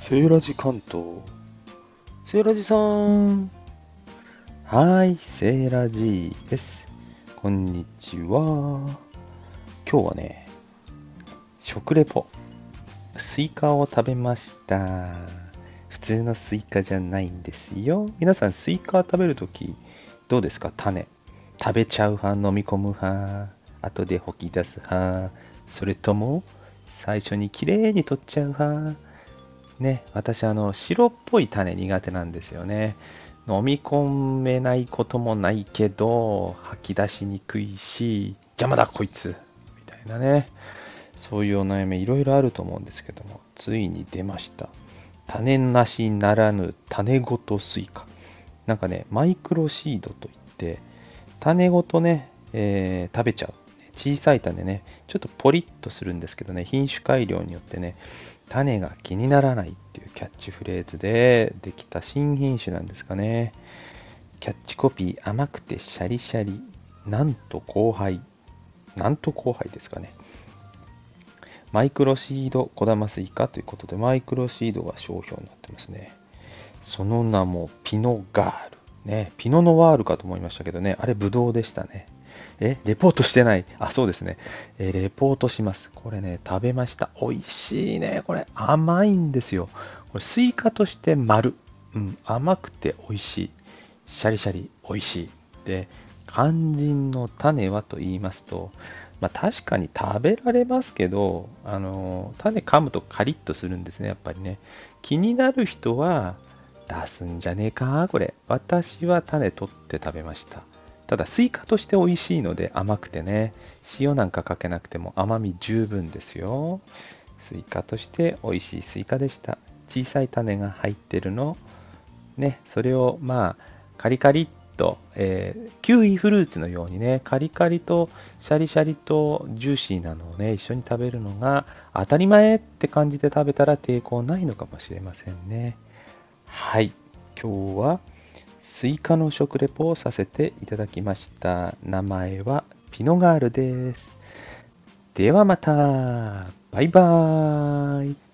セーラジ関東？セーラジさん。はい、セーラジです。こんにちは。今日はね、食レポ。スイカを食べました。普通のスイカじゃないんですよ。皆さん、スイカ食べるとき、どうですか？種。食べちゃう派、飲み込む派、後で吐き出す派、それとも、最初にきれいに取っちゃう派。ね、私、あの、白っぽい種苦手なんですよね。飲み込めないこともないけど、吐き出しにくいし、邪魔だこいつみたいなね。そういうお悩みいろいろあると思うんですけども、ついに出ました。種なしならぬ種ごとスイカ。なんかね、マイクロシードといって、種ごとね、えー食べちゃう。小さい種ね、ちょっとポリッとするんですけどね、品種改良によってね、種が気にならないっていうキャッチフレーズでできた新品種なんですかね。キャッチコピー甘くてシャリシャリ、ナント交配。ナント交配ですかね。マイクロシード小玉スイカということで、マイクロシードが商標になってますね。その名もピノガール。ね、ピノノワールかと思いましたけどね、あれブドウでしたね。え、レポートしてない。あ、そうですね。えレポートします。これね、食べました。美味しいね。これ甘いんですよ。これスイカとして丸。うん、甘くて美味しい。シャリシャリ美味しい。で、肝心の種はと言いますと、まあ確かに食べられますけど、あの種噛むとカリッとするんですね、やっぱりね。気になる人は出すんじゃねえか、これ。私は種取って食べました。ただ、スイカとして美味しいので甘くてね、塩なんかかけなくても甘み十分ですよ。スイカとして美味しいスイカでした。小さい種が入ってるの。ね、それをまあ、カリカリっと、えーキウイフルーツのようにね、カリカリとシャリシャリとジューシーなのをね、一緒に食べるのが当たり前って感じで食べたら抵抗ないのかもしれませんね。はい。今日はスイカの食レポをさせていただきました。名前はピノガールです。ではまた。バイバーイ。